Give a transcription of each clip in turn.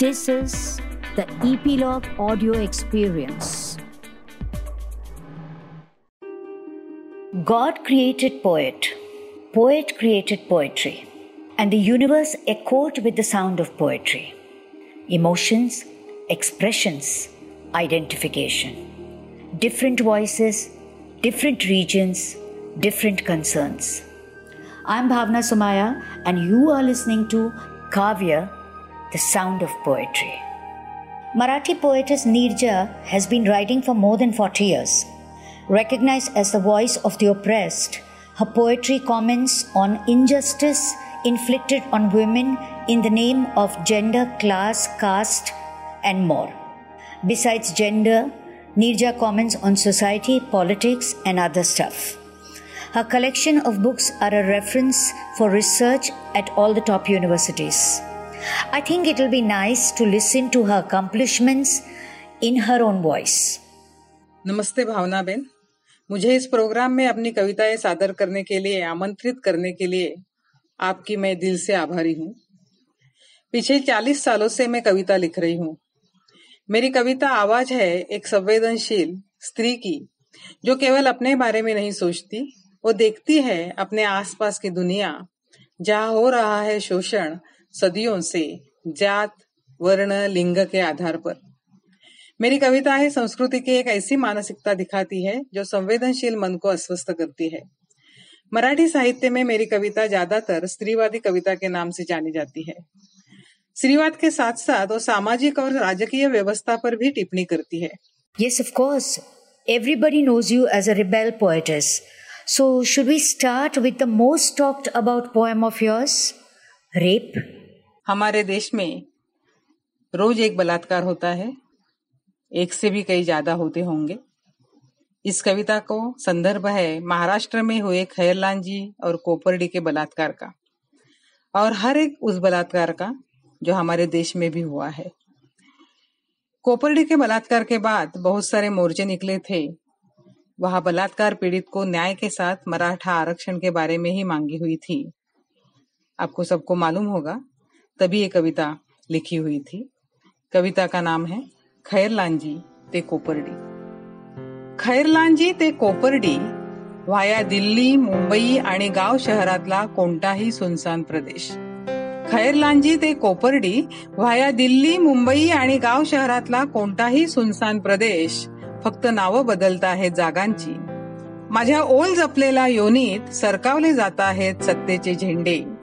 This is the Epilogue Audio Experience. God created poet, poet created poetry, and the universe echoed with the sound of poetry. Emotions, expressions, identification. Different voices, different regions, different concerns. I'm Bhavna Sumaya, and you are listening to Kavya, the sound of poetry. Marathi poetess Nirja has been writing for more than 40 years. Recognized as the voice of the oppressed, her poetry comments on injustice inflicted on women in the name of gender, class, caste, and more. Besides gender, Nirja comments on society, politics, and other stuff. Her collection of books are a reference for research at all the top universities. I think it will be nice to listen to her accomplishments in her own voice. नमस्ते भावना बेन। मुझे इस programme में अपनी कविताएँ सादर करने के लिए, आमंत्रित करने के लिए आपकी मैं दिल से आभारी हूँ। पिछले चालीस सालों से मैं कविता लिख रही हूँ। मेरी कविता आवाज़ है एक संवेदनशील स्त्री की, जो केवल अपने बारे में नहीं सोचती। वो देखती है अपने आसपास की दुनिया। जहाँ हो रहा है शोषण सदियों से जात वर्ण लिंग के आधार पर मेरी कविताएँ संस्कृति की एक ऐसी मानसिकता दिखाती है जो संवेदनशील मन को अस्वस्थ करती है मराठी साहित्य में मेरी कविता ज़्यादातर स्त्रीवादी कविता के नाम से जानी जाती है स्त्रीवाद के साथ साथ वो सामाजिक और राजकीय व्यवस्था पर भी टिप्पणी करती है Yes, of course. Everybody knows you as a rebel poetess. So, should we start with the most talked about poem of yours? Rape? हमारे देश में रोज एक बलात्कार होता है। एक से भी कई ज़्यादा होते होंगे। इस कविता को संदर्भ है महाराष्ट्र में हुए खैरलान जी और कोपरडी के बलात्कार का। और हर एक उस बलात्कार का जो हमारे देश में भी हुआ है। कोपरडी के बलात्कार के बाद बहुत सारे मोर्चे निकले थे। वहाँ बलात्कार पीड़ित को न्याय के साथ मराठा आरक्षण के बारे में ही मांगी हुई थी। आपको सबको मालूम होगा तभी ये कविता लिखी हुई थी। कविता का नाम है खैरलांजी ते कोपर्डी। खैरलांजी ते कोपर्डी व्हाया दिल्ली मुंबई आणि गाव शहरातला कोणताही सुनसान प्रदेश। खैरलांजी ते कोपर्डी व्हाया दिल्ली मुंबई आणि गाव शहरातला कोणताही सुनसान प्रदेश फक्त नावं बदलत आहेत जागांची। माझ्या ओल जपलेल्या योनीत सरकावले जात आहेत सत्तेचे झेंडे।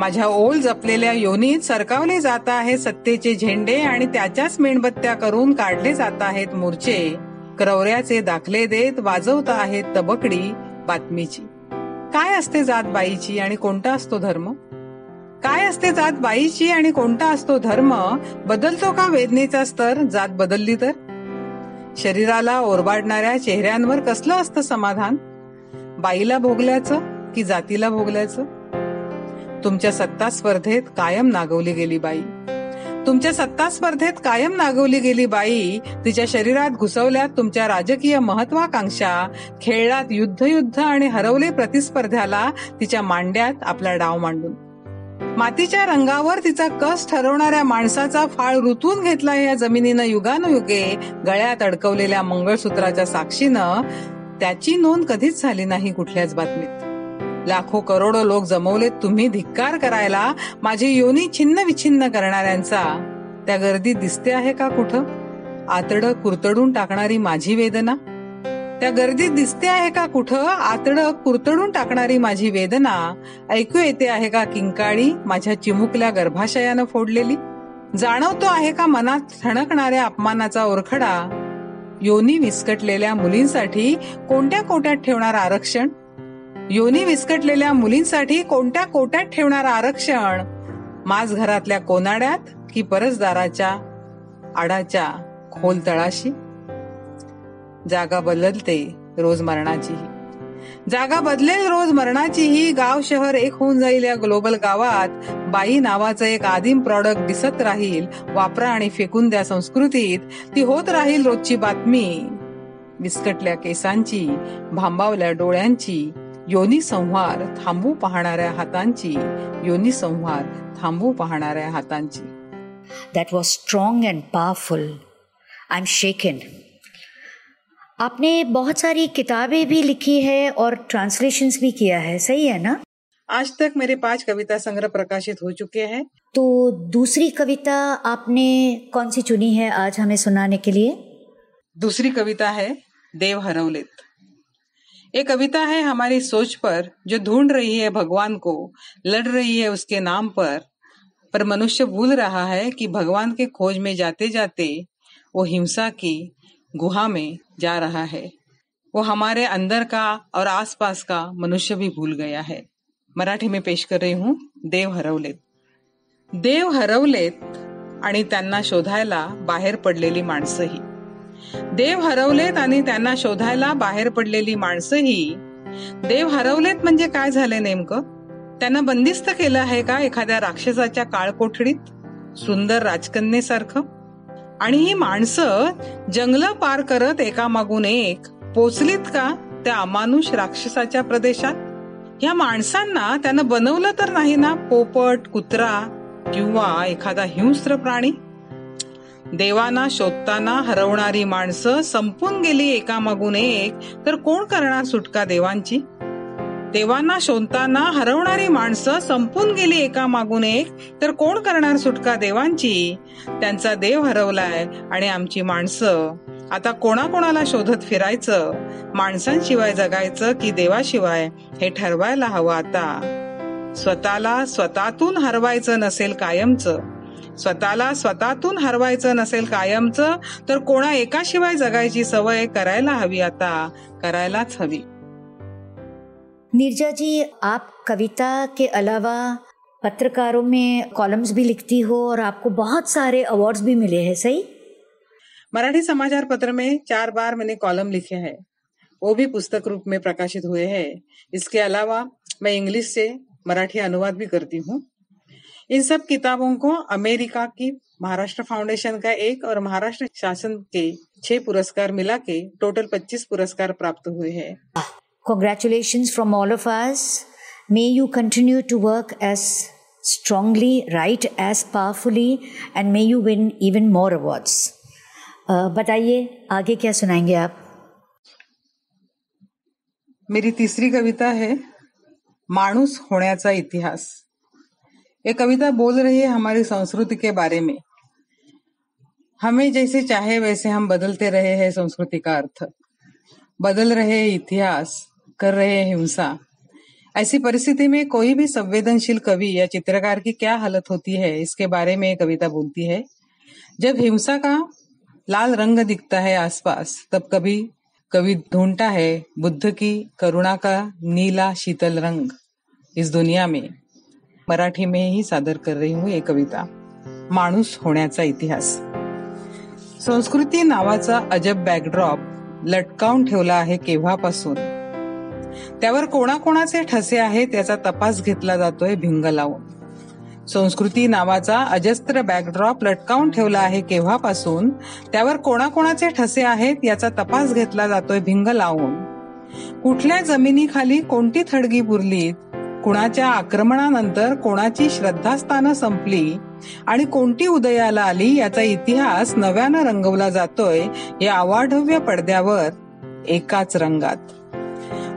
माझ्या ओल जपलेल्या योनीत सरकावले जात आहेत सत्तेचे झेंडे आणि त्याच्याच मेणबत्त्या करून काढले जात आहेत मोर्चे. क्रवऱ्याचे दाखले देत वाजवत आहेत तबकडी बातमीची. काय असते जात बाईची आणि कोणता असतो धर्म? काय असते जात बाईची आणि कोणता असतो धर्म? बदलतो का वेदनेचा स्तर? जात बदलली तर? शरीराला ओरबाडणाऱ्या चेहऱ्यांवर कसलं असतं समाधान? बाईला भोगल्याचं की जातीला भोगल्याचं? तुमच्या सत्ता स्पर्धेत कायम नागवली गेली बाई. तुमच्या सत्ता स्पर्धेत कायम नागवली गेली बाई. तिच्या शरीरात घुसवल्यात तुमच्या राजकीय महत्वाकांक्षा खेळलात युद्ध युद्ध आणि हरवले प्रतिस्पर्ध्याला तिच्या मांड्यात आपला डाव मांडून. मातीच्या रंगावर तिचा कस ठरवणाऱ्या माणसाचा फाळ ऋतून घेतला या जमिनीनं युगानुयुगे गळ्यात अडकवलेल्या मंगळसूत्राच्या साक्षीनं त्याची नोंद कधीच झाली नाही कुठल्याच बातमीत. लाखो करोडो लोक जमवलेत तुम्ही धिक्कार करायला माझी योनी छिन्न विछिन्न करणाऱ्यांचा. त्या गर्दीत दिसते आहे का कुठं? आतड कुरतडून टाकणारी माझी वेदना? त्या गर्दीत दिसते आहे का कुठं? आतड कुरतडून टाकणारी माझी वेदना? ऐकू येते आहे का किंकाळी माझ्या चिमुकल्या गर्भाशयानं फोडलेली? जाणवतो आहे का मनात ठणकणाऱ्या अपमानाचा ओरखडा? योनी विस्कटलेल्या मुलींसाठी कोणत्या कोट्यात ठेवणार आरक्षण? योनी विस्कटलेल्या मुलींसाठी कोणत्या कोट्यात ठेवणार आरक्षण? माझ घरातल्या कोनाड्यात की परसदाराच्या आडाच्या खोल तळाशी जागा बदलते रोज मरणाचीही. जागा बदलेल रोज मरणाचीही. गाव शहर एक होऊन जाईल या ग्लोबल गावात. बाई नावाचं एक आदिम प्रॉडक्ट दिसत राहील. वापरा आणि फेकून द्या संस्कृतीत. ती होत राहील रोजची बातमी. विस्कटल्या केसांची भांबावल्या डोळ्यांची योनी संहार थांबू पाहणाऱ्या हातांची. योनी संहार थांबू पाहणाऱ्या हातांची. That was strong and powerful. I'm shaken. आपने बहुत सारी किताबें भी लिखी है और ट्रांसलेशंस भी किया है। सही है ना? आज तक मेरे पाँच कविता संग्रह प्रकाशित हो चुके हैं। तो दूसरी कविता आपने कौन सी चुनी है आज हमें सुनाने के लिए? दूसरी कविता है देव हरवलित। ये कविता है हमारी सोच पर, जो ढूंढ रही है भगवान को, लड़ रही है उसके नाम पर। पर मनुष्य भूल रहा है कि भगवान के खोज में जाते जाते वो हिंसा की गुहा में जा रहा है। वो हमारे अंदर का और आसपास का मनुष्य भी भूल गया है। मराठी में पेश कर रही हूँ, देव हरवलेत। देव हरवलेत आणि त्यांना शोधायला बाहेर पडलेली माणसंही। देव हरवलेत आणि त्यांना शोधायला बाहेर पडलेली माणसंही. देव हरवलेत म्हणजे काय झाले नेमकं? त्यांना बंदिस्त केलं आहे का एखाद्या राक्षसाच्या काळकोठडीत? सुंदर राजकन्येसारखं? आणि ही माणसं जंगल पार करत एकामागून एक पोचलीत का त्या अमानुष राक्षसाच्या प्रदेशात? या माणसांना त्यानं बनवलं तर नाही ना पोपट कुत्रा किंवा एखादा हिंस्र प्राणी? देवाना शोधताना हरवणारी माणसं संपून गेली एकामागून एक तर कोण करणार सुटका देवांची? देवांना शोधताना हरवणारी माणसं संपून गेली एका मागून एक तर कोण करणार सुटका देवांची? त्यांचा देव हरवलाय आणि आमची माणसं. आता कोणाकोणाला शोधत फिरायचं? माणसांशिवाय जगायचं की देवाशिवाय? हे ठरवायला हवं आता. स्वतःला स्वतःतून हरवायचं नसेल कायमचं. स्वतःला स्वतःतून हरवायचं नसेल कायमचं तर कोणा एकाशिवाय जगायची सवय करायला हवी आता. करायलाच हवी. नीरजा जी आप कविता के अलावा पत्रकारों में कॉलम्स भी लिखती हो और आपको बहुत सारे अवार्ड्स भी मिले हैं सही? मराठी समाचार पत्र में चार बार मैंने कॉलम लिखे हैं। वो भी पुस्तक रूप में प्रकाशित हुए हैं। इसके अलावा मैं इंग्लिश से मराठी अनुवाद भी करती हूँ। इन सब किताबों को अमेरिका की महाराष्ट्र फाउंडेशन का एक और महाराष्ट्र शासन के छह पुरस्कार मिला के टोटल पच्चीस पुरस्कार प्राप्त हुए हैं congratulation from all of us. May you continue to work as strongly, write as powerfully, and may you win even more awards. Uh, बताइए आगे क्या सुनाएँगे आप मेरी तीसरी कविता है माणूस होण्याचा इतिहास ये कविता बोल रही है हमारी संस्कृति के बारे में। हमें जैसे चाहे वैसे हम बदलते रहे हैं संस्कृति का अर्थ। बदल रहे इतिहास, कर रहे हिंसा। ऐसी परिस्थिति में कोई भी संवेदनशील कवि या चित्रकार की क्या हालत होती है, इसके बारे में कविता बोलती है। जब हिंसा का लाल रंग दिखता है आसपास, तब कभी कवि ढूंढता है बुद्ध की करुणा का नीला शीतल रंग इस दुनिया में। मराठी में ही सादर कर रही हूँ ये कविता. माणूस होण्याचा इतिहास. संस्कृती नावाचा अजब बॅकड्रॉप लटकावून ठेवला आहे केव्हापासून? त्यावर कोणाकोणाचे ठसे आहेत याचा तपास घेतला जातोय भिंग लावून. संस्कृती नावाचा अजस्त्र बॅकड्रॉप लटकावून ठेवला आहे केव्हापासून? त्यावर कोणाकोणाचे ठसे आहेत याचा तपास घेतला जातोय भिंग लावून. कुठल्या जमिनीखाली कोणती थडगी पुरलीत कुणाच्या आक्रमणानंतर कोणाची श्रद्धास्थानं संपली आणि कोणती उदयाला आली याचा इतिहास नव्यानं रंगवला जातोय या अवाढव्य पडद्यावर एकाच रंगात.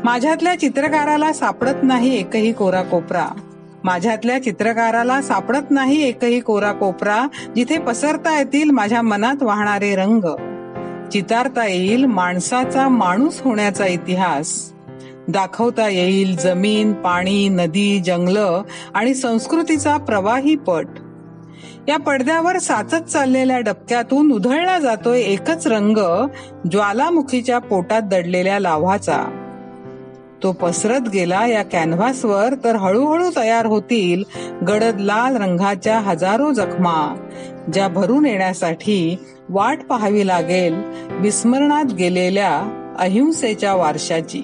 माझ्यातल्या चित्रकाराला सापडत नाही एकही कोरा कोपरा. माझ्यातल्या चित्रकाराला सापडत नाही एकही कोरा कोपरा जिथे पसरता येतील माझ्या मनात वाहणारे रंग. चितारता येईल माणसाचा माणूस होण्याचा इतिहास. दाखवता येईल जमीन पाणी नदी जंगलं आणि संस्कृतीचा प्रवाही पट. या पडद्यावर साचत चाललेल्या डबक्यातून उधळला जातोय एकच रंग ज्वालामुखीच्या पोटात दडलेल्या लाव्हाचा. तो पसरत गेला या कॅनव्हासवर तर हळूहळू तयार होतील गडद लाल रंगाच्या हजारो जखमा ज्या भरून येण्यासाठी वाट पाहावी लागेल विस्मरणात गेलेल्या अहिंसेच्या वारशाची.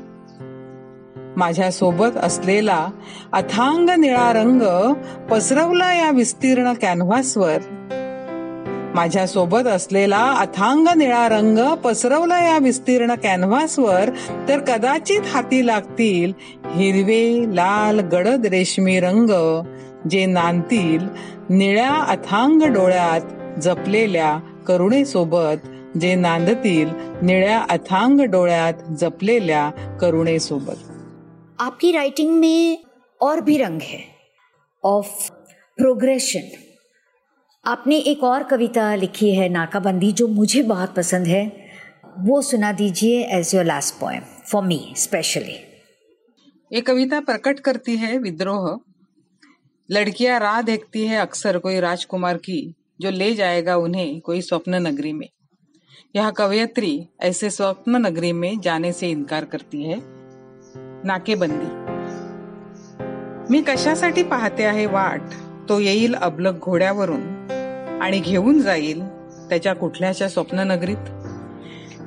माझ्या सोबत असलेला अथांग निळा रंग पसरवला या विस्तीर्ण कॅनव्हासवर. माझ्या सोबत असलेला अथांग निळा रंग पसरवला या विस्तीर्ण कॅनव्हासवर तर कदाचित हाती लागतील हिरवे लाल गडद रेशमी रंग जे नांदतील निळ्या अथांग डोळ्यात जपलेल्या करुणेसोबत जे नांदतील निळ्या अथांग डोळ्यात जपलेल्या करुणेसोबत. आपकी राइटिंग में और भी रंग है। ऑफ़ प्रोग्रेशन आपने एक और कविता लिखी है, नाकाबंदी, जो मुझे बहुत पसंद है। वो सुना दीजिए as your last poem for me specially ये कविता प्रकट करती है विद्रोह। लड़कियाँ राह देखती है अक्सर कोई राजकुमार की, जो ले जाएगा उन्हें कोई स्वप्न नगरी में। यह कवयत्री ऐसे स्वप्न नगरी में जाने से इनकार करती है। नाकेबंदी. मी कशासाठी पाहते आहे वाट? तो येईल अबलक घोड्यावरून आणि घेऊन जाईल त्याच्या कुठल्याशा स्वप्ननगरीत?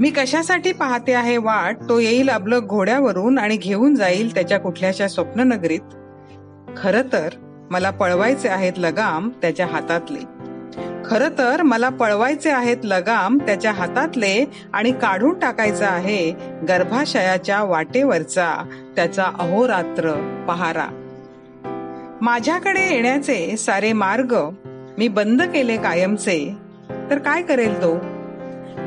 मी कशासाठी पाहते आहे वाट? तो येईल अबलक घोड्यावरून आणि घेऊन जाईल त्याच्या कुठल्याशा स्वप्ननगरीत? खर तर मला पळवायचे आहेत लगाम त्याच्या हातातले. खर तर मला पळवायचे आहेत लगाम त्याच्या हातातले आणि काढून टाकायचा आहे गर्भाशयाच्या वाटेवरचा त्याचा अहोरात्र पहारा. माझ्याकडे येण्याचे सारे मार्ग मी बंद केले कायमचे. तर काय करेल तो?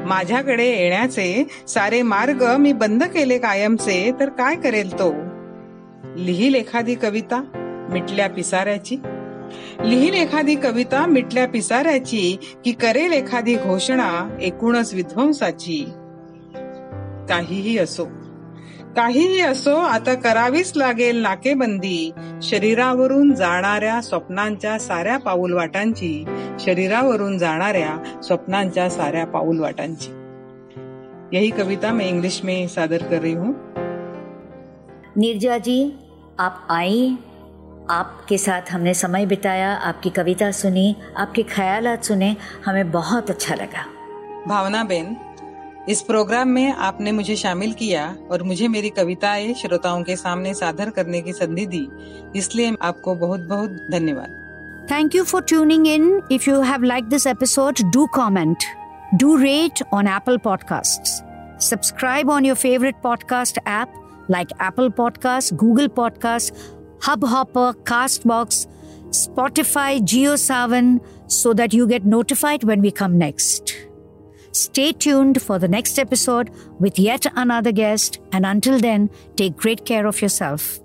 माझ्याकडे येण्याचे सारे मार्ग मी बंद केले कायमचे. तर काय करेल तो? लिहील एखादी कविता मिटल्या पिसाऱ्याची? लिहील एखादी कविता मिटल्या पिसाऱ्याची की करेल एखादी घोषणा एकूणच विध्वंसाची. काहीही असो. काहीही असो आता करावीच लागेल नाकेबंदी. शरीरावरून जाणाऱ्या स्वप्नांच्या साऱ्या पाऊल वाटांची शरीरावरून जाणाऱ्या स्वप्नांच्या साऱ्या पाऊल वाटांची यही कविता मैं इंग्लिश में सादर कर रही हूँ. निर्जा जी आप आई. आपके साथ हमने समय बिताया आपकी कविता सुनी आपके ख्याल सुने हमें बहुत अच्छा लगा। भावना बेन इस प्रोग्राम में आपने मुझे शामिल किया और मुझे मेरी कविताएँ श्रोताओं के सामने साधर करने की संधि दी इसलिए आपको बहुत बहुत धन्यवाद। Thank you for tuning in if you have like this episode do comment do rate on Apple podcast subscribe on your favourite podcast app like Apple podcast Google podcast Hubhopper, Castbox, Spotify, GeoSavan so that you get notified when we come next. Stay tuned for the next episode with yet another guest, and until then, take great care of yourself.